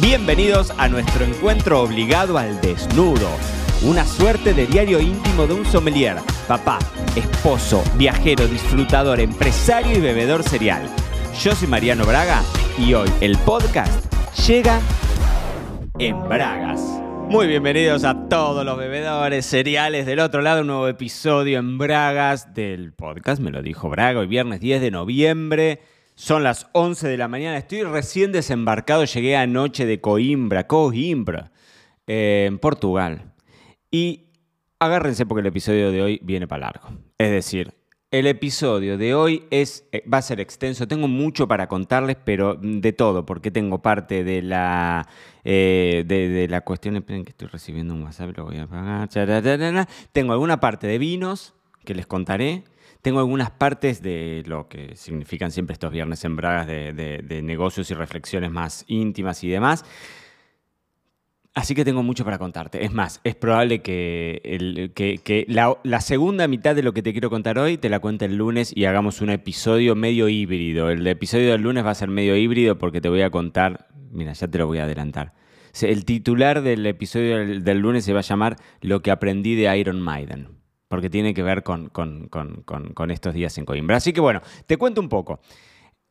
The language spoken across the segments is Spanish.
Bienvenidos a nuestro encuentro obligado al desnudo. Una suerte de diario íntimo de un sommelier, papá, esposo, viajero, disfrutador, empresario y bebedor serial. Yo soy Mariano Braga y hoy el podcast llega en Bragas. Muy bienvenidos a todos los bebedores cereales del otro lado, un nuevo episodio en Bragas del podcast, me lo dijo Braga, hoy viernes 10 de noviembre. Son las 11 de la mañana, estoy recién desembarcado, llegué anoche de Coimbra, Coimbra, eh, en Portugal. Y agárrense porque el episodio de hoy viene para largo. Es decir, el episodio de hoy es, eh, va a ser extenso. Tengo mucho para contarles, pero de todo, porque tengo parte de la, eh, de, la cuestión. Esperen que estoy recibiendo un WhatsApp, lo voy a apagar. Tengo alguna parte de vinos que les contaré. Tengo algunas partes de lo que significan siempre estos viernes en Bragas de, negocios y reflexiones más íntimas y demás. Así que tengo mucho para contarte. Es más, es probable que, la, segunda mitad de lo que te quiero contar hoy te la cuente el lunes y hagamos un episodio medio híbrido. El episodio del lunes va a ser medio híbrido porque te voy a contar, mira, ya te lo voy a adelantar. El titular del episodio del, lunes se va a llamar Lo que aprendí de Iron Maiden porque tiene que ver con, con, estos días en Coimbra. Así que bueno, te cuento un poco.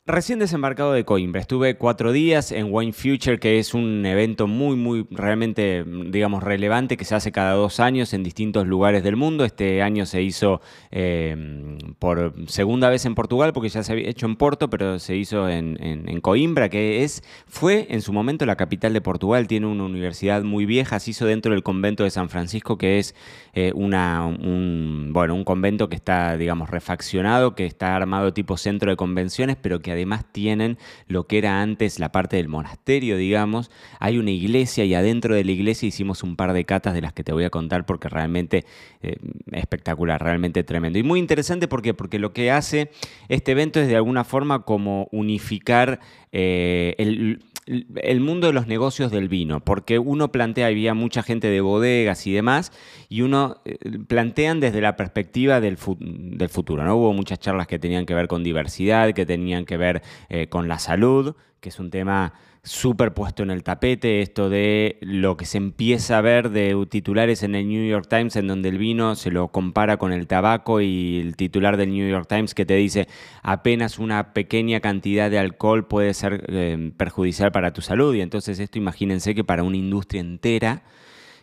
Recién desembarcado de Coimbra, estuve cuatro días en Wine Future, que es un evento muy, muy realmente, digamos, relevante que se hace cada dos años en distintos lugares del mundo. Este año se hizo em, por segunda vez en Portugal, porque ya se había hecho en Porto, pero se hizo en, Coimbra, que es, fue en su momento la capital de Portugal. Tiene una universidad muy vieja, se hizo dentro del convento de San Francisco, que es eh, un, un convento que está, digamos, refaccionado, que está armado tipo centro de convenciones, pero que además tienen lo que era antes la parte del monasterio, digamos. Hay una iglesia y adentro de la iglesia hicimos un par de catas de las que te voy a contar porque realmente eh, espectacular, realmente tremendo. Y muy interesante porque, porque lo que hace este evento es de alguna forma como unificar eh, el, el mundo de los negocios del vino, porque uno plantea, había mucha gente de bodegas y demás, y uno eh, plantean desde la perspectiva del, futuro, ¿no? Hubo muchas charlas que tenían que ver con diversidad, que tenían que ver eh, con la salud, que es un tema súper puesto en el tapete, esto de lo que se empieza a ver de titulares en el New York Times, en donde el vino se lo compara con el tabaco y el titular del New York Times que te dice apenas una pequeña cantidad de alcohol puede ser eh, perjudicial para tu salud. Y entonces esto imagínense que para una industria entera,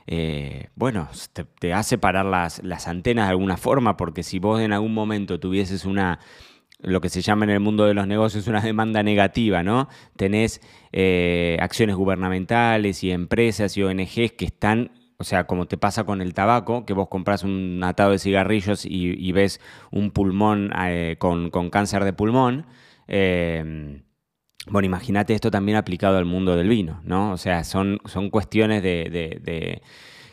eh, bueno, te, hace parar las, las antenas de alguna forma, porque si vos en algún momento tuvieses una lo que se llama en el mundo de los negocios una demanda negativa, ¿no? Tenés eh, acciones gubernamentales y empresas y ONGs que están, o sea, como te pasa con el tabaco, que vos compras un atado de cigarrillos y, ves un pulmón eh, con, cáncer de pulmón. Eh, bueno, imagínate esto también aplicado al mundo del vino, ¿no? O sea, son, son cuestiones de,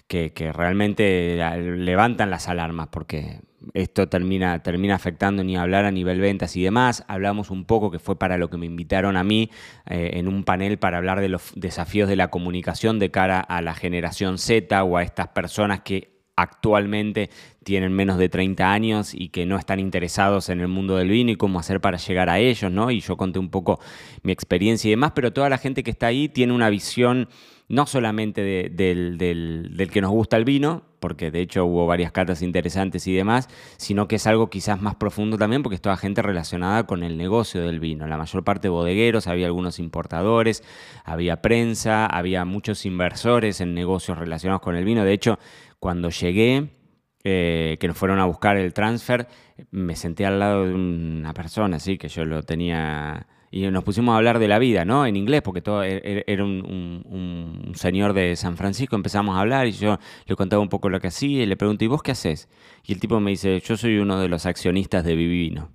que, que, realmente levantan las alarmas, porque esto termina, termina afectando ni hablar a nivel ventas y demás. Hablamos un poco, que fue para lo que me invitaron a mí, eh, en un panel para hablar de los desafíos de la comunicación de cara a la generación Z o a estas personas que actualmente tienen menos de 30 años y que no están interesados en el mundo del vino y cómo hacer para llegar a ellos, ¿no? Y yo conté un poco mi experiencia y demás, pero toda la gente que está ahí tiene una visión no solamente del, del, que nos gusta el vino, porque de hecho hubo varias cartas interesantes y demás, sino que es algo quizás más profundo también, porque es toda gente relacionada con el negocio del vino. La mayor parte bodegueros, había algunos importadores, había prensa, había muchos inversores en negocios relacionados con el vino. De hecho, cuando llegué, eh, que nos fueron a buscar el transfer, me senté al lado de una persona, así que yo lo tenía y nos pusimos a hablar de la vida, ¿no? En inglés, porque todo e-, e-, era un, señor de San Francisco, empezamos a hablar y yo le contaba un poco lo que hacía y le pregunté, ¿y vos qué haces? Y el tipo me dice, yo soy uno de los accionistas de Vivino.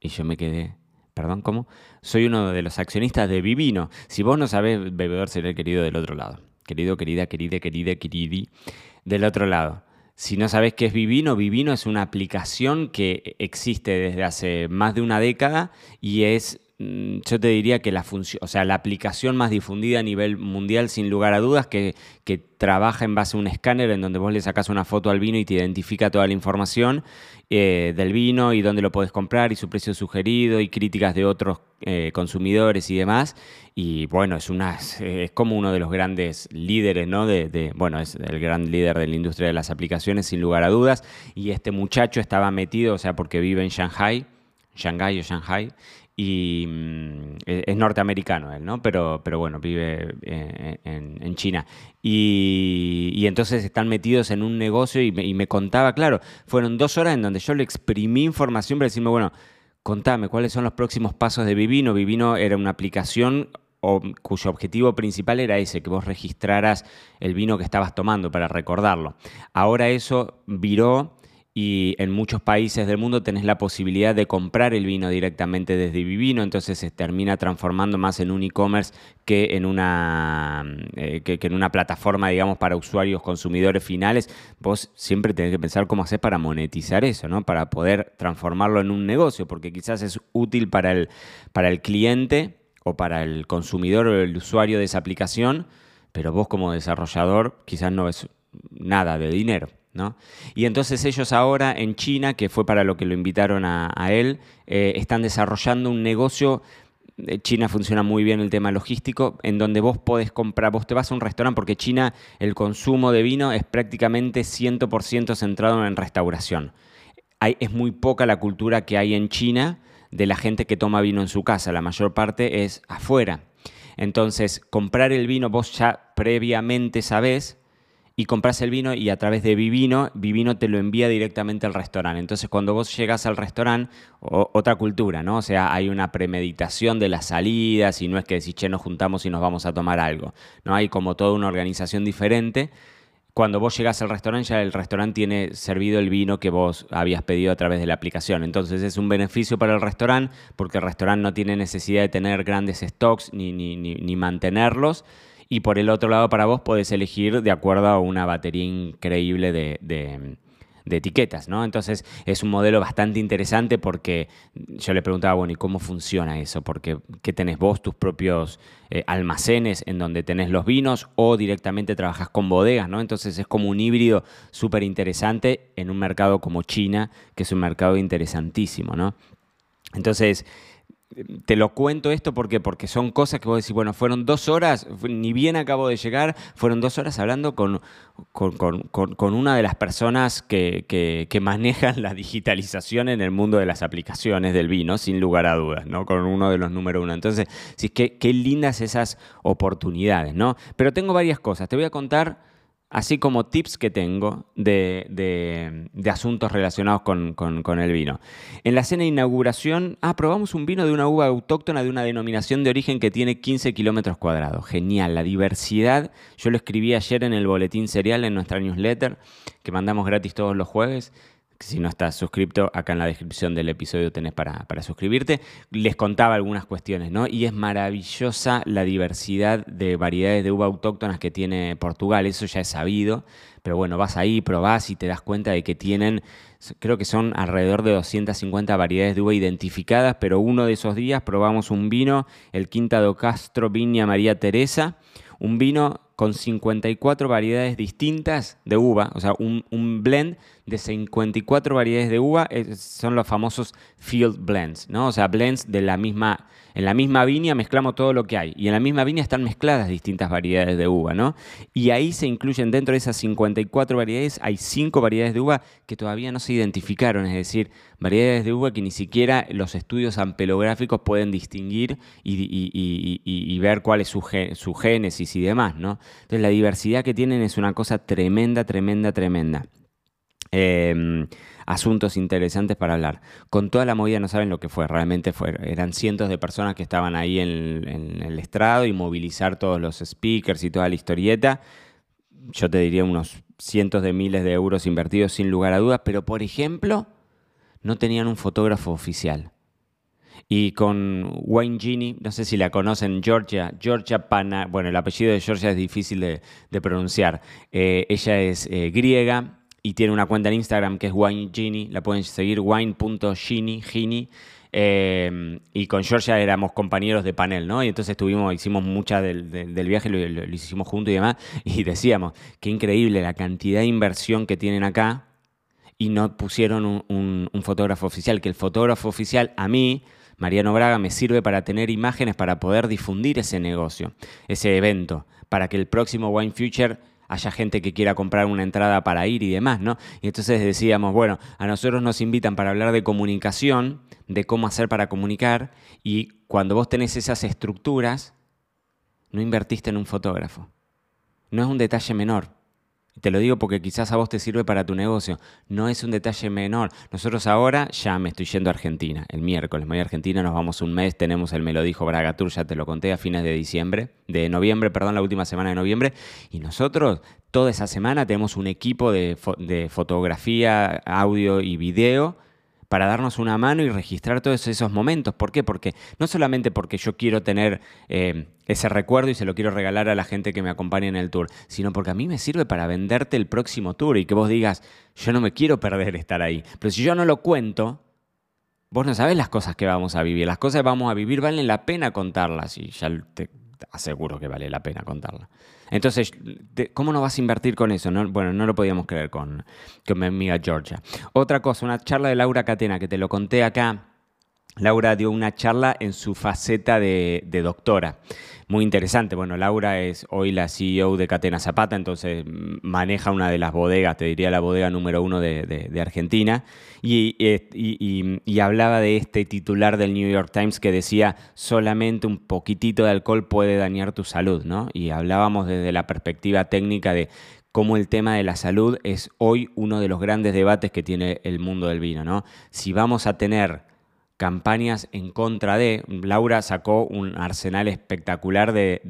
Y yo me quedé, perdón, ¿cómo? Soy uno de los accionistas de Vivino. Si vos no sabés, bebedor será el querido del otro lado. Querido, querida, querida, querida, queridi, del otro lado. Si no sabes qué es Vivino, Vivino es una aplicación que existe desde hace más de una década y es yo te diría que la función, o sea, la aplicación más difundida a nivel mundial, sin lugar a dudas, que, que trabaja en base a un escáner en donde vos le sacas una foto al vino y te identifica toda la información eh, del vino y dónde lo podés comprar y su precio sugerido y críticas de otros eh, consumidores y demás. Y bueno, es, una, es como uno de los grandes líderes, ¿no? De, bueno, es el gran líder de la industria de las aplicaciones, sin lugar a dudas. Y este muchacho estaba metido, o sea, porque vive en Shanghai, Shanghai o Shanghai, y mm, e, es norteamericano él, ¿no? Pero, pero bueno, vive eh, en, China. Y, entonces están metidos en un negocio y me, contaba, claro, fueron dos horas en donde yo le exprimí información para decirme, bueno, contame cuáles son los próximos pasos de Vivino. Vivino era una aplicación cuyo objetivo principal era ese, que vos registraras el vino que estabas tomando para recordarlo. Ahora eso viró y en muchos países del mundo tenés la posibilidad de comprar el vino directamente desde Vivino, entonces se termina transformando más en un e-commerce que en una eh, que, en una plataforma, digamos, para usuarios consumidores finales. Vos siempre tenés que pensar cómo hacer para monetizar eso, ¿no? Para poder transformarlo en un negocio, porque quizás es útil para el, para el cliente o para el consumidor o el usuario de esa aplicación, pero vos como desarrollador quizás no ves nada de dinero. Y entonces ellos ahora en China, que fue para lo que lo invitaron a, él, eh, están desarrollando un negocio eh, China funciona muy bien el tema logístico, en donde vos podés comprar, vos te vas a un restaurante, porque China el consumo de vino es prácticamente 100% centrado en restauración. Es muy poca la cultura que hay en China de la gente que toma vino en su casa, la mayor parte es afuera. Entonces, comprar el vino vos ya previamente sabés y compras el vino y a través de Vivino, Vivino te lo envía directamente al restaurante. Entonces cuando vos llegas al restaurante, otra cultura, ¿no? O sea, hay una premeditación de las salidas y no es que decís, che, nos juntamos y nos vamos a tomar algo. No hay como toda una organización diferente. Cuando vos llegas al restaurante, ya el restaurante tiene servido el vino que vos habías pedido a través de la aplicación. Entonces es un beneficio para el restaurante porque el restaurante no tiene necesidad de tener grandes stocks ni, ni, ni, ni mantenerlos y por el otro lado, para vos podés elegir de acuerdo a una batería increíble de, etiquetas, ¿no? Entonces es un modelo bastante interesante porque yo le preguntaba, bueno, ¿y cómo funciona eso? Porque ¿qué tenés vos tus propios eh, almacenes en donde tenés los vinos o directamente trabajas con bodegas, ¿no? Entonces es como un híbrido súper interesante en un mercado como China, que es un mercado interesantísimo, ¿no? Entonces, te lo cuento esto porque, porque son cosas que vos decís, bueno, fueron dos horas, ni bien acabo de llegar, fueron dos horas hablando con, con, una de las personas que, que, manejan la digitalización en el mundo de las aplicaciones del vino, sin lugar a dudas, ¿no? Con uno de los número uno. Entonces, sí, qué, qué lindas esas oportunidades, ¿no? Pero tengo varias cosas. Te voy a contar así como tips que tengo de, asuntos relacionados con, el vino. En la cena de inauguración, ah, probamos un vino de una uva autóctona de una denominación de origen que tiene 15 kilómetros cuadrados. Genial, la diversidad. Yo lo escribí ayer en el boletín serial, en nuestra newsletter, que mandamos gratis todos los jueves si no estás suscrito, acá en la descripción del episodio tenés para, suscribirte. Les contaba algunas cuestiones, ¿no? Y es maravillosa la diversidad de variedades de uva autóctonas que tiene Portugal, eso ya es sabido, pero bueno, vas ahí, probás y te das cuenta de que tienen, creo que son alrededor de 250 variedades de uva identificadas, pero uno de esos días probamos un vino, el Quinta do Castro Viña María Teresa, un vino con 54 variedades distintas de uva, o sea, un, un blend de 54 variedades de uva, son los famosos field blends, ¿no? O sea, blends de la misma, en la misma viña mezclamos todo lo que hay, y en la misma viña están mezcladas distintas variedades de uva, ¿no? Y ahí se incluyen dentro de esas 54 variedades, hay 5 variedades de uva que todavía no se identificaron, es decir, variedades de uva que ni siquiera los estudios ampelográficos pueden distinguir y, ver cuál es su, su génesis y demás, ¿no? Entonces la diversidad que tienen es una cosa tremenda, tremenda, tremenda. Em, asuntos interesantes para hablar. Con toda la movida no saben lo que fue, realmente fue, eran cientos de personas que estaban ahí en, el estrado y movilizar todos los speakers y toda la historieta. Yo te diría unos cientos de miles de euros invertidos sin lugar a dudas, pero por ejemplo, no tenían un fotógrafo oficial. Y con Wayne Genie, no sé si la conocen, Georgia, Georgia Pana, bueno, el apellido de Georgia es difícil de, pronunciar. Eh, ella es eh, griega y tiene una cuenta en Instagram que es Wine Genie, la pueden seguir, wine.genie, Genie. Eh, y con Georgia éramos compañeros de panel, ¿no? Y entonces estuvimos, hicimos mucha del, del, viaje, lo, lo, hicimos juntos y demás, y decíamos, qué increíble la cantidad de inversión que tienen acá y no pusieron un, un fotógrafo oficial, que el fotógrafo oficial a mí Mariano Braga me sirve para tener imágenes para poder difundir ese negocio, ese evento, para que el próximo Wine Future haya gente que quiera comprar una entrada para ir y demás, ¿no? Y entonces decíamos, bueno, a nosotros nos invitan para hablar de comunicación, de cómo hacer para comunicar, y cuando vos tenés esas estructuras, no invertiste en un fotógrafo. No es un detalle menor. Te lo digo porque quizás a vos te sirve para tu negocio. No es un detalle menor. Nosotros ahora ya me estoy yendo a Argentina. El miércoles me voy a Argentina, nos vamos un mes. Tenemos el Me lo dijo Braga Tour, ya te lo conté, a fines de diciembre, de noviembre, perdón, la última semana de noviembre. Y nosotros toda esa semana tenemos un equipo de, de fotografía, audio y video para darnos una mano y registrar todos esos momentos. ¿Por qué? Porque no solamente porque yo quiero tener eh, ese recuerdo y se lo quiero regalar a la gente que me acompaña en el tour, sino porque a mí me sirve para venderte el próximo tour y que vos digas, yo no me quiero perder estar ahí. Pero si yo no lo cuento, vos no sabés las cosas que vamos a vivir. Las cosas que vamos a vivir valen la pena contarlas y ya te aseguro que vale la pena contarlas. Entonces, ¿cómo no vas a invertir con eso? bueno, no lo podíamos creer con, con mi amiga Georgia. Otra cosa, una charla de Laura Catena, que te lo conté acá. Laura dio una charla en su faceta de, doctora. Muy interesante. Bueno, Laura es hoy la CEO de Catena Zapata, entonces maneja una de las bodegas, te diría la bodega número uno de, Argentina. Y, hablaba de este titular del New York Times que decía solamente un poquitito de alcohol puede dañar tu salud, ¿no? Y hablábamos desde la perspectiva técnica de cómo el tema de la salud es hoy uno de los grandes debates que tiene el mundo del vino, ¿no? Si vamos a tener campañas en contra de. Laura sacó un arsenal espectacular de,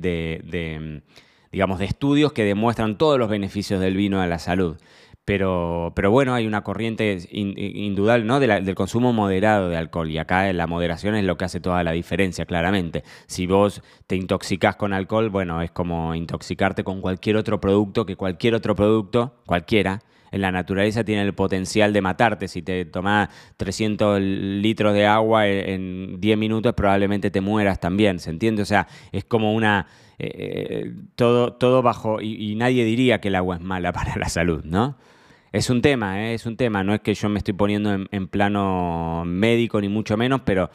digamos, de estudios que demuestran todos los beneficios del vino a la salud. Pero, pero bueno, hay una corriente indudable ¿no? del consumo moderado de alcohol y acá la moderación es lo que hace toda la diferencia, claramente. Si vos te intoxicás con alcohol, bueno, es como intoxicarte con cualquier otro producto, que cualquier otro producto, cualquiera, en la naturaleza tiene el potencial de matarte. Si te tomas 300 litros de agua en 10 minutos, probablemente te mueras también, ¿se entiende? O sea, es como una... Eh, todo, todo bajo... Y, nadie diría que el agua es mala para la salud, ¿no? Es un tema, ¿eh? es un tema. No es que yo me estoy poniendo en plano médico, ni mucho menos, pero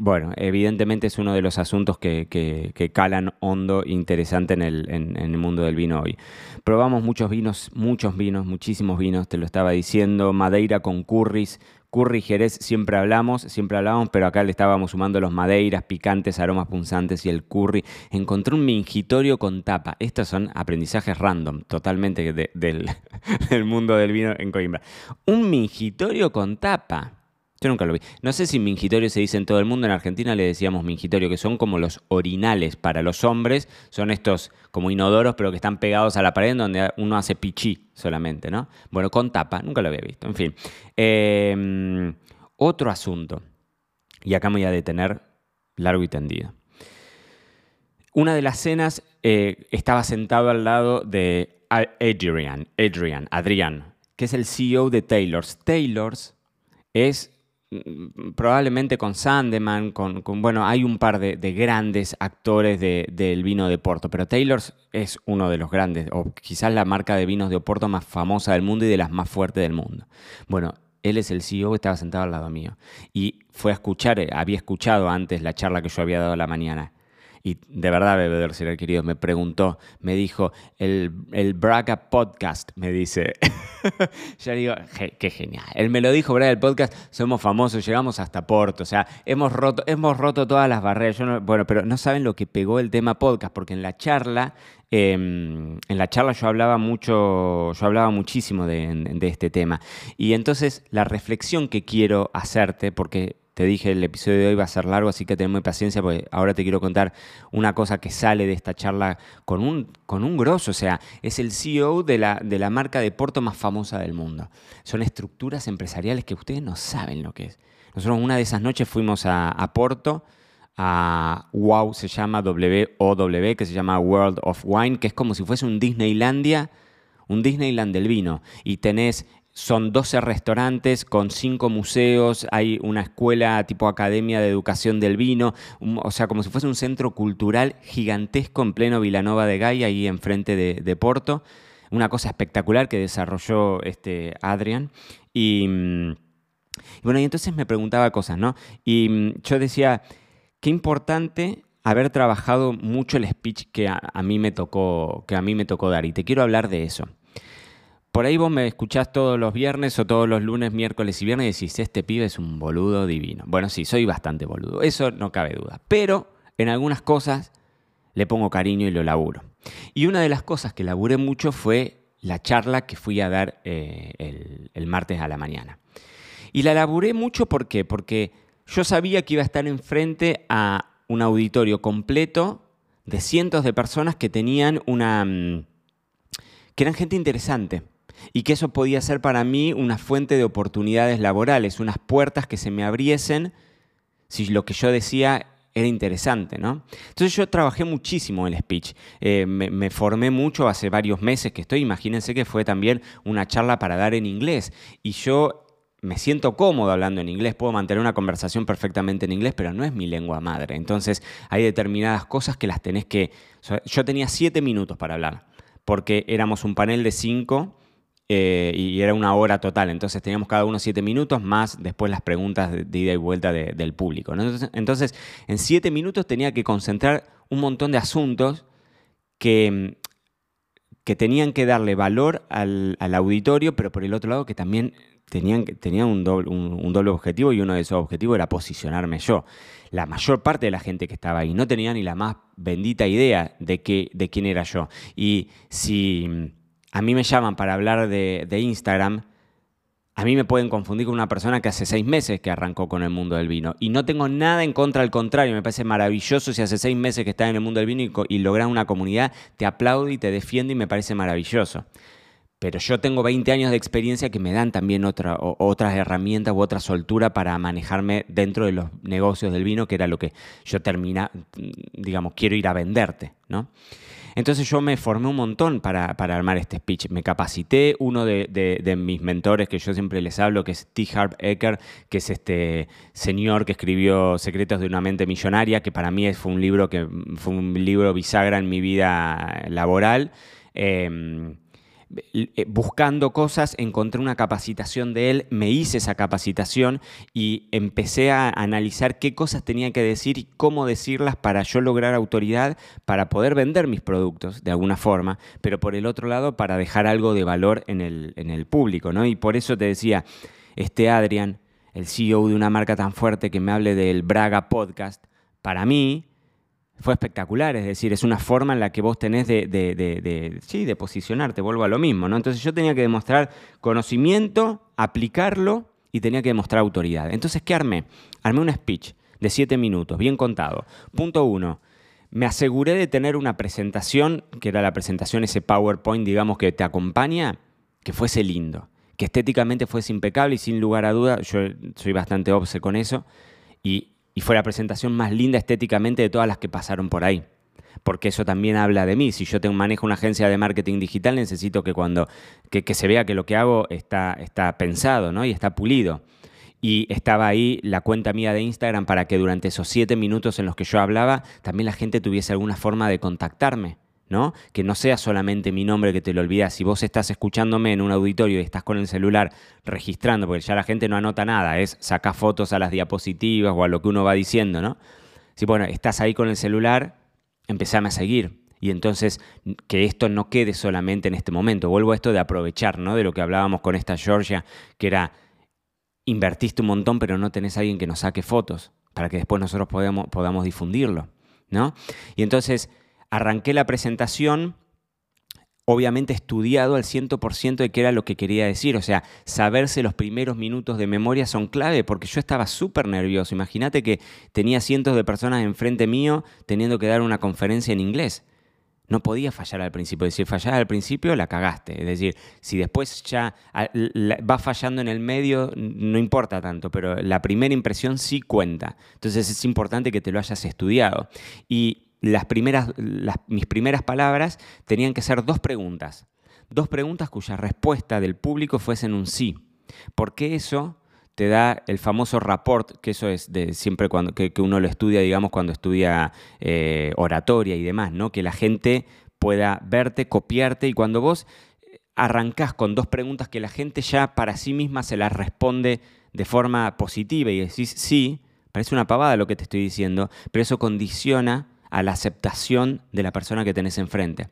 bueno, evidentemente es uno de los asuntos que, calan hondo, interesante en el, en, el, mundo del vino hoy. Probamos muchos vinos, muchos vinos, muchísimos vinos, te lo estaba diciendo, Madeira con curris, curry Jerez siempre hablamos, siempre hablamos, pero acá le estábamos sumando los madeiras, picantes, aromas punzantes y el curry. Encontré un mingitorio con tapa. Estos son aprendizajes random, totalmente del, del mundo del vino en Coimbra. Un mingitorio con tapa. Yo nunca lo vi. No sé si mingitorio se dice en todo el mundo. En Argentina le decíamos mingitorio, que son como los orinales para los hombres. Son estos como inodoros, pero que están pegados a la pared donde uno hace pichí solamente, ¿no? Bueno, con tapa. Nunca lo había visto. En fin. Em, otro asunto. Y acá me voy a detener largo y tendido. Una de las cenas eh, estaba sentado al lado de Adrian, Adrian, Adrian, que es el CEO de Taylor's. Taylor's es probablemente con Sandeman, con, bueno, hay un par de, grandes actores del vino de Oporto, pero Taylor es uno de los grandes, o quizás la marca de vinos de Oporto más famosa del mundo y de las más fuertes del mundo. Bueno, él es el CEO que estaba sentado al lado mío y fue a escuchar, eh, había escuchado antes la charla que yo había dado la mañana y de verdad, bebedor ser querido, me preguntó, me dijo, el, el Braga Podcast, me dice. Yo digo, qué genial. Él me lo dijo, Braga, el podcast, somos famosos, llegamos hasta Porto, o sea, hemos roto, hemos roto todas las barreras. bueno, pero no saben lo que pegó el tema podcast, porque en la charla em, en la charla yo hablaba mucho, yo hablaba muchísimo de, este tema. Y entonces la reflexión que quiero hacerte, porque te dije, el episodio de hoy va a ser largo, así que tenme paciencia porque ahora te quiero contar una cosa que sale de esta charla con un, con un grosso. O sea, es el CEO de la, de la marca de Porto más famosa del mundo. Son estructuras empresariales que ustedes no saben lo que es. Nosotros una de esas noches fuimos a, a Porto a WOW, se llama W-O-W, que se llama World of Wine, que es como si fuese un Disneylandia, un Disneyland del vino. Y tenés son 12 restaurantes con 5 museos, hay una escuela tipo Academia de Educación del Vino, o sea, como si fuese un centro cultural gigantesco en pleno Vilanova de Gaia, ahí enfrente de, Porto. Una cosa espectacular que desarrolló este Adrian. Y, mm, bueno, y entonces me preguntaba cosas, ¿no? Y mm, yo decía, qué importante haber trabajado mucho el speech que a, mí me tocó, que a mí me tocó dar. Y te quiero hablar de eso por ahí vos me escuchás todos los viernes o todos los lunes, miércoles y viernes y decís, este pibe es un boludo divino. Bueno, sí, soy bastante boludo, eso no cabe duda. Pero en algunas cosas le pongo cariño y lo laburo. Y una de las cosas que laburé mucho fue la charla que fui a dar eh, el, martes a la mañana. Y la laburé mucho porque yo sabía que iba a estar enfrente a un auditorio completo de cientos de personas que tenían una... Mm, que eran gente interesante y que eso podía ser para mí una fuente de oportunidades laborales, unas puertas que se me abriesen si lo que yo decía era interesante, ¿no? Entonces yo trabajé muchísimo el speech, eh, me, formé mucho hace varios meses que estoy, imagínense que fue también una charla para dar en inglés y yo me siento cómodo hablando en inglés, puedo mantener una conversación perfectamente en inglés, pero no es mi lengua madre. Entonces hay determinadas cosas que las tenés que... Yo tenía siete minutos para hablar, porque éramos un panel de cinco eh, y era una hora total, entonces teníamos cada uno siete minutos más después las preguntas de, ida y vuelta del público. Entonces, en siete minutos tenía que concentrar un montón de asuntos que, que tenían que darle valor al, auditorio, pero por el otro lado que también tenían, tenían un, doble, un, doble objetivo y uno de esos objetivos era posicionarme yo. La mayor parte de la gente que estaba ahí no tenía ni la más bendita idea de, que, de quién era yo. Y si a mí me llaman para hablar de, Instagram, a mí me pueden confundir con una persona que hace seis meses que arrancó con el mundo del vino. Y no tengo nada en contra, al contrario, me parece maravilloso si hace seis meses que estás en el mundo del vino y, y logras una comunidad, te aplaudo y te defiendo y me parece maravilloso. Pero yo tengo 20 años de experiencia que me dan también otra, otras herramientas u otra soltura para manejarme dentro de los negocios del vino, que era lo que yo termina, digamos, quiero ir a venderte, ¿no? Entonces yo me formé un montón para, armar este speech. Me capacité, uno de, mis mentores que yo siempre les hablo, que es T. Harp Ecker, que es este señor que escribió Secretos de una mente millonaria, que para mí fue un libro que fue un libro bisagra en mi vida laboral. Em, buscando cosas, encontré una capacitación de él, me hice esa capacitación y empecé a analizar qué cosas tenía que decir y cómo decirlas para yo lograr autoridad, para poder vender mis productos de alguna forma, pero por el otro lado para dejar algo de valor en el, en el público, ¿no? Y por eso te decía, este Adrián, el CEO de una marca tan fuerte que me hable del Braga Podcast, para mí fue espectacular, es decir, es una forma en la que vos tenés de, de, de, sí, de posicionarte, vuelvo a lo mismo, ¿no? Entonces yo tenía que demostrar conocimiento, aplicarlo y tenía que demostrar autoridad. Entonces, ¿qué armé? Armé un speech de siete minutos, bien contado. Punto uno, me aseguré de tener una presentación, que era la presentación, ese PowerPoint, digamos, que te acompaña, que fuese lindo, que estéticamente fuese impecable y sin lugar a duda, yo soy bastante obse con eso, y y fue la presentación más linda estéticamente de todas las que pasaron por ahí. Porque eso también habla de mí. Si yo tengo, manejo una agencia de marketing digital, necesito que cuando que, se vea que lo que hago está, está pensado ¿no? y está pulido. Y estaba ahí la cuenta mía de Instagram para que durante esos siete minutos en los que yo hablaba, también la gente tuviese alguna forma de contactarme. ¿No? Que no sea solamente mi nombre que te lo olvidas. Si vos estás escuchándome en un auditorio y estás con el celular registrando, porque ya la gente no anota nada, es sacar fotos a las diapositivas o a lo que uno va diciendo, ¿no? Si bueno, estás ahí con el celular, empezame a seguir. Y entonces que esto no quede solamente en este momento. Vuelvo a esto de aprovechar, ¿no? De lo que hablábamos con esta Georgia, que era invertiste un montón, pero no tenés a alguien que nos saque fotos para que después nosotros podamos, podamos difundirlo, ¿no? Y entonces arranqué la presentación obviamente estudiado al 100% de qué era lo que quería decir. O sea, saberse los primeros minutos de memoria son clave porque yo estaba súper nervioso. Imagínate que tenía cientos de personas enfrente mío teniendo que dar una conferencia en inglés. No podía fallar al principio. Si fallas al principio, la cagaste. Es decir, si después ya va fallando en el medio, no importa tanto, pero la primera impresión sí cuenta. Entonces es importante que te lo hayas estudiado. Y las primeras, mis primeras palabras tenían que ser dos preguntas. dos preguntas cuya respuesta del público fuesen un sí. Porque eso te da el famoso rapport, que eso es de siempre cuando, que, uno lo estudia, digamos, cuando estudia eh, oratoria y demás, ¿no? Que la gente pueda verte, copiarte y cuando vos arrancás con dos preguntas que la gente ya para sí misma se las responde de forma positiva y decís sí, parece una pavada lo que te estoy diciendo, pero eso condiciona a la aceptación de la persona que tenés enfrente.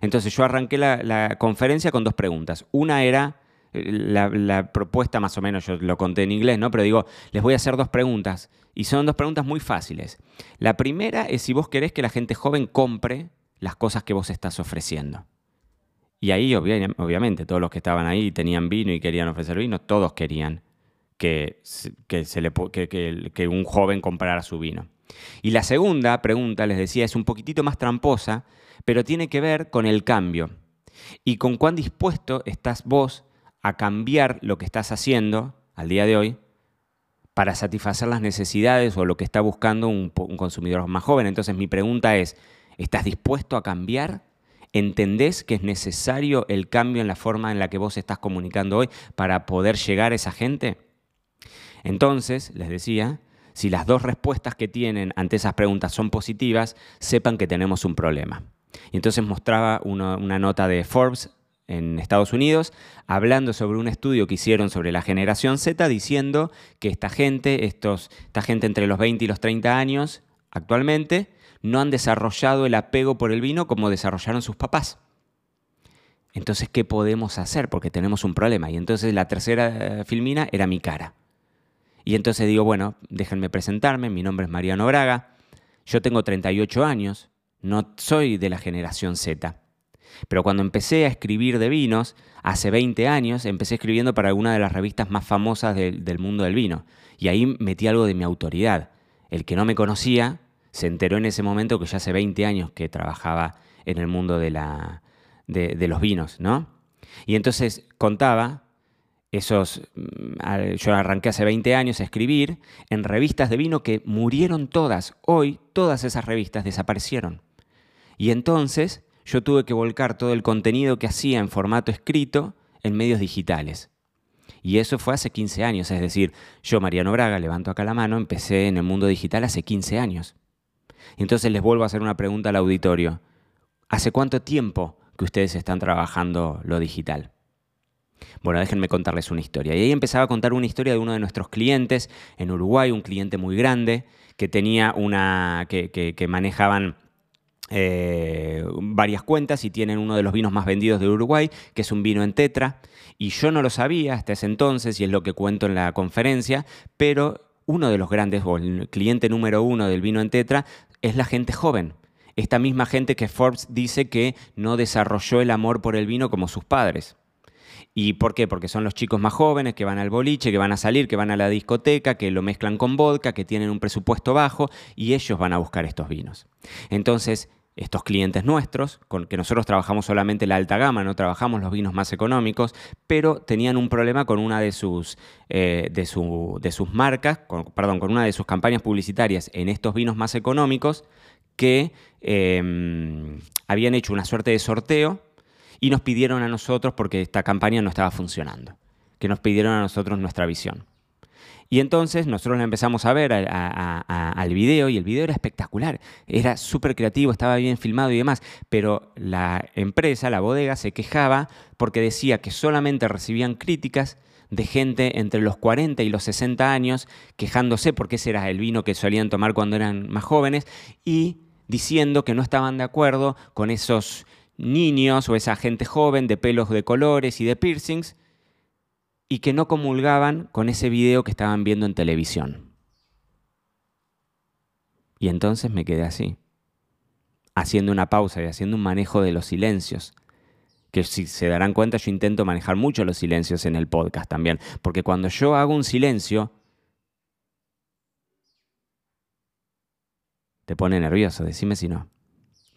Entonces yo arranqué la, conferencia con dos preguntas. Una era eh, la, propuesta, más o menos, yo lo conté en inglés, ¿no? Pero digo, les voy a hacer dos preguntas. Y son dos preguntas muy fáciles. La primera es si vos querés que la gente joven compre las cosas que vos estás ofreciendo. Y ahí, obviamente, todos los que estaban ahí tenían vino y querían ofrecer vino, todos querían que, un joven comprara su vino. Y la segunda pregunta, les decía, es un poquitito más tramposa, pero tiene que ver con el cambio y con cuán dispuesto estás vos a cambiar lo que estás haciendo al día de hoy para satisfacer las necesidades o lo que está buscando un, consumidor más joven. Entonces mi pregunta es, ¿estás dispuesto a cambiar? ¿Entendés que es necesario el cambio en la forma en la que vos estás comunicando hoy para poder llegar a esa gente? Entonces, les decía, si las dos respuestas que tienen ante esas preguntas son positivas, sepan que tenemos un problema. Y entonces mostraba una, nota de Forbes en Estados Unidos, hablando sobre un estudio que hicieron sobre la generación Z, diciendo que esta gente, estos, esta gente entre los 20 y los 30 años actualmente, no han desarrollado el apego por el vino como desarrollaron sus papás. Entonces, ¿qué podemos hacer? Porque tenemos un problema. Y entonces la tercera eh, filmina era mi cara. Y entonces digo, bueno, déjenme presentarme, mi nombre es Mariano Braga, yo tengo 38 años, no soy de la generación Z. Pero cuando empecé a escribir de vinos, hace 20 años, empecé escribiendo para alguna de las revistas más famosas del mundo del vino. Y ahí metí algo de mi autoridad. El que no me conocía se enteró en ese momento que ya hace 20 años que trabajaba en el mundo de, la, de, de los vinos, ¿no? Y entonces contaba esos, mm, yo arranqué hace 20 años a escribir en revistas de vino que murieron todas. Hoy todas esas revistas desaparecieron. Y entonces yo tuve que volcar todo el contenido que hacía en formato escrito en medios digitales. Y eso fue hace 15 años, es decir, yo, Mariano Braga, levanto acá la mano, empecé en el mundo digital hace 15 años. Y entonces les vuelvo a hacer una pregunta al auditorio. ¿Hace cuánto tiempo que ustedes están trabajando lo digital? Bueno, déjenme contarles una historia. Y ahí empezaba a contar una historia de uno de nuestros clientes en Uruguay, un cliente muy grande, que tenía una. que, manejaban. Eh, varias cuentas y tienen uno de los vinos más vendidos de Uruguay, que es un vino en tetra. Y yo no lo sabía hasta ese entonces, y es lo que cuento en la conferencia, pero uno de los grandes, o el cliente número uno del vino en tetra, es la gente joven. Esta misma gente que Forbes dice que no desarrolló el amor por el vino como sus padres. ¿Y por qué? Porque son los chicos más jóvenes que van al boliche, que van a salir, que van a la discoteca, que lo mezclan con vodka, que tienen un presupuesto bajo y ellos van a buscar estos vinos. Entonces, estos clientes nuestros, con que nosotros trabajamos solamente la alta gama, no trabajamos los vinos más económicos, pero tenían un problema con una de sus, eh, de, sus marcas, perdón, con una de sus campañas publicitarias en estos vinos más económicos que em, habían hecho una suerte de sorteo y nos pidieron a nosotros, porque esta campaña no estaba funcionando, que nos pidieron a nosotros nuestra visión. Y entonces nosotros la empezamos a ver al video y el video era espectacular, era súper creativo, estaba bien filmado y demás, pero la empresa, la bodega, se quejaba porque decía que solamente recibían críticas de gente entre los 40 y los 60 años quejándose porque ese era el vino que solían tomar cuando eran más jóvenes y diciendo que no estaban de acuerdo con esos niños o esa gente joven de pelos de colores y de piercings y que no comulgaban con ese video que estaban viendo en televisión. Y entonces me quedé así, haciendo una pausa y haciendo un manejo de los silencios. Que si se darán cuenta, yo intento manejar mucho los silencios en el podcast también. Porque cuando yo hago un silencio, te pone nervioso, decime si no.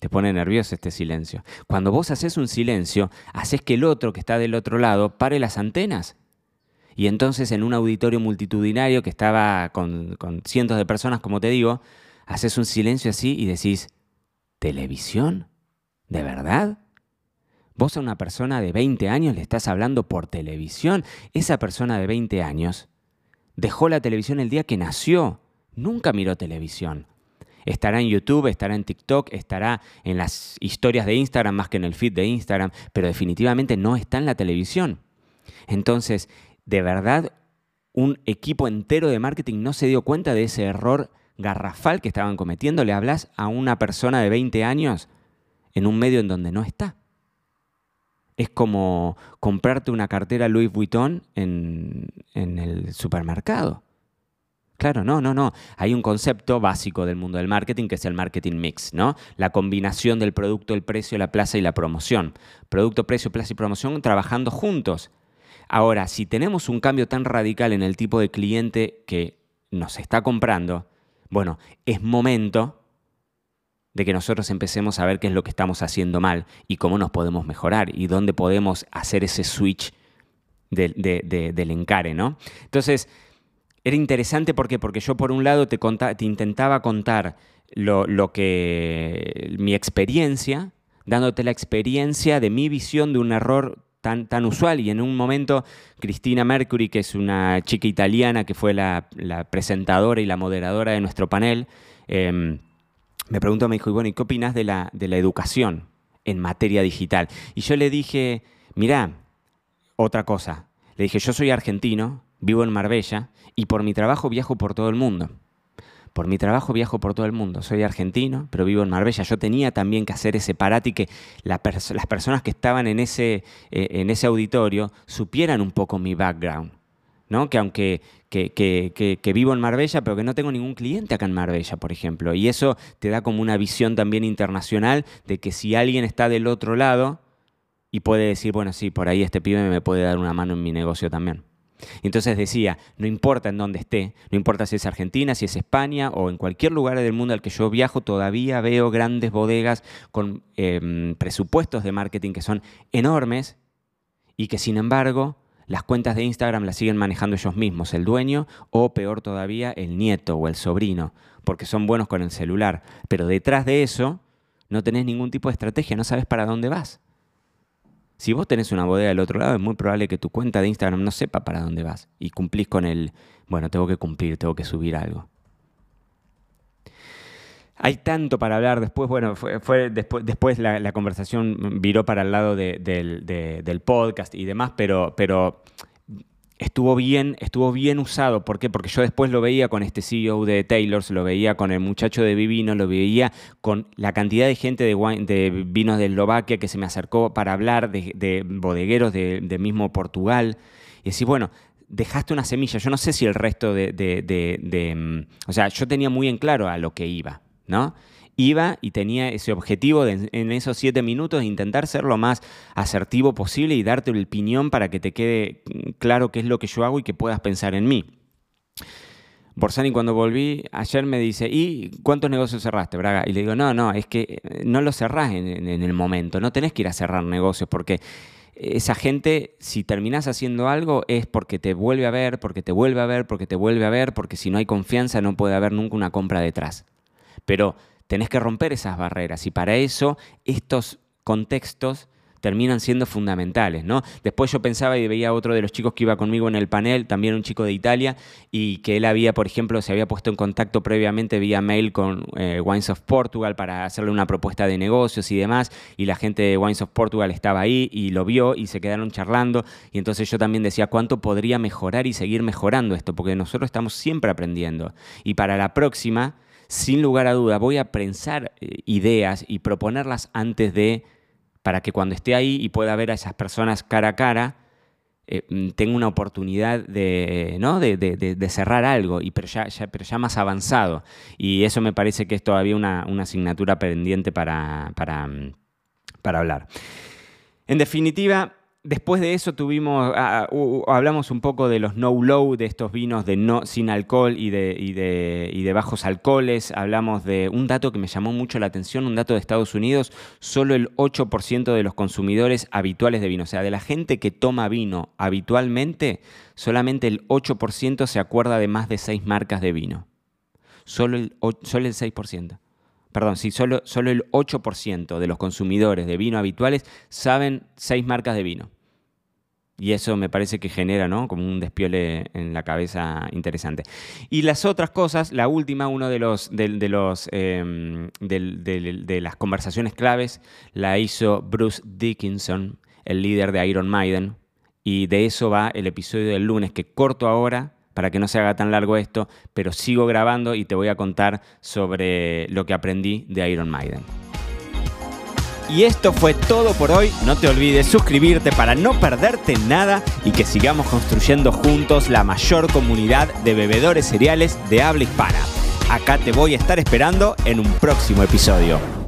Te pone nervioso este silencio. Cuando vos haces un silencio, haces que el otro que está del otro lado pare las antenas. Y entonces en un auditorio multitudinario que estaba con, cientos de personas, como te digo, haces un silencio así y decís, ¿televisión? ¿De verdad? Vos a una persona de 20 años le estás hablando por televisión. Esa persona de 20 años dejó la televisión el día que nació. Nunca miró televisión. Estará en YouTube, estará en TikTok, estará en las historias de Instagram más que en el feed de Instagram, pero definitivamente no está en la televisión. Entonces, de verdad, un equipo entero de marketing no se dio cuenta de ese error garrafal que estaban cometiendo. Le hablas a una persona de 20 años en un medio en donde no está. Es como comprarte una cartera Louis Vuitton en, en el supermercado. Claro, no, no, no. Hay un concepto básico del mundo del marketing que es el marketing mix, ¿no? La combinación del producto, el precio, la plaza y la promoción. Producto, precio, plaza y promoción trabajando juntos. Ahora, si tenemos un cambio tan radical en el tipo de cliente que nos está comprando, bueno, es momento de que nosotros empecemos a ver qué es lo que estamos haciendo mal y cómo nos podemos mejorar y dónde podemos hacer ese switch del encare, ¿no? Entonces, era interesante ¿por porque yo por un lado te, te intentaba contar lo, lo, que mi experiencia, dándote la experiencia de mi visión de un error tan, tan usual. Y en un momento, Cristina Mercury, que es una chica italiana que fue la, presentadora y la moderadora de nuestro panel, em, me preguntó, me dijo, y bueno, ¿y qué opinas de la, de la educación en materia digital? Y yo le dije, mirá, otra cosa. Le dije, yo soy argentino, vivo en Marbella y por mi trabajo viajo por todo el mundo. Por mi trabajo viajo por todo el mundo. Soy argentino, pero vivo en Marbella. Yo tenía también que hacer ese parate y que las personas que estaban en ese, eh, en ese auditorio supieran un poco mi background. ¿no? Que aunque que, que, vivo en Marbella, pero que no tengo ningún cliente acá en Marbella, por ejemplo. Y eso te da como una visión también internacional de que si alguien está del otro lado y puede decir, bueno, sí, por ahí este pibe me puede dar una mano en mi negocio también. Entonces decía, no importa en dónde esté, no importa si es Argentina, si es España o en cualquier lugar del mundo al que yo viajo, todavía veo grandes bodegas con em, presupuestos de marketing que son enormes y que sin embargo las cuentas de Instagram las siguen manejando ellos mismos, el dueño o peor todavía el nieto o el sobrino, porque son buenos con el celular. Pero detrás de eso no tenés ningún tipo de estrategia, no sabes para dónde vas. Si vos tenés una bodega del otro lado, es muy probable que tu cuenta de Instagram no sepa para dónde vas y cumplís con el, bueno, tengo que cumplir, tengo que subir algo. Hay tanto para hablar. Después, bueno, fue, después, después la, conversación viró para el lado del podcast y demás, pero, pero estuvo bien, estuvo bien usado. ¿Por qué? Porque yo después lo veía con este CEO de Taylor's, lo veía con el muchacho de Vivino, lo veía con la cantidad de gente de, de vinos de Eslovaquia que se me acercó para hablar de, bodegueros de, mismo Portugal. Y decir, bueno, dejaste una semilla. Yo no sé si el resto de, de, mm, O sea, yo tenía muy en claro a lo que iba, ¿no? Iba y tenía ese objetivo en esos siete minutos de intentar ser lo más asertivo posible y darte el piñón para que te quede claro qué es lo que yo hago y que puedas pensar en mí. Borsani cuando volví ayer me dice, ¿y cuántos negocios cerraste, Braga? Y le digo, no, no, es que eh, no los cerrás en, en el momento, no tenés que ir a cerrar negocios porque esa gente, si terminás haciendo algo, es porque te vuelve a ver, porque te vuelve a ver, porque te vuelve a ver, porque si no hay confianza no puede haber nunca una compra detrás. Pero tenés que romper esas barreras y para eso estos contextos terminan siendo fundamentales, ¿no? Después yo pensaba y veía a otro de los chicos que iba conmigo en el panel, también un chico de Italia, y que él había, por ejemplo, se había puesto en contacto previamente vía mail con eh, Wines of Portugal para hacerle una propuesta de negocios y demás, y la gente de Wines of Portugal estaba ahí y lo vio y se quedaron charlando, y entonces yo también decía, ¿cuánto podría mejorar y seguir mejorando esto? Porque nosotros estamos siempre aprendiendo, y para la próxima sin lugar a duda, voy a pensar eh, ideas y proponerlas antes de, para que cuando esté ahí y pueda ver a esas personas cara a cara, eh, mm, tenga una oportunidad de, ¿no? de, cerrar algo, y, pero, ya, pero ya más avanzado. Y eso me parece que es todavía una, asignatura pendiente para, para, mm, para hablar. En definitiva, Después de eso tuvimos, ah, ah, hablamos un poco de los no-low, de estos vinos de no, sin alcohol y de, y, de, y de, bajos alcoholes. Hablamos de un dato que me llamó mucho la atención, un dato de Estados Unidos, solo el 8% de los consumidores habituales de vino, o sea, de la gente que toma vino habitualmente, solamente el 8% se acuerda de más de seis marcas de vino. Solo el, solo el 6%. Perdón, sí, solo, solo el 8% de los consumidores de vino habituales saben seis marcas de vino. Y eso me parece que genera, ¿no? Como un despiole en la cabeza interesante. Y las otras cosas, la última, uno de los, de, los em, de, las conversaciones claves, la hizo Bruce Dickinson, el líder de Iron Maiden. Y de eso va el episodio del lunes, que corto ahora, para que no se haga tan largo esto, pero sigo grabando y te voy a contar sobre lo que aprendí de Iron Maiden. Y esto fue todo por hoy. No te olvides suscribirte para no perderte nada y que sigamos construyendo juntos la mayor comunidad de bebedores cereales de habla hispana. Acá te voy a estar esperando en un próximo episodio.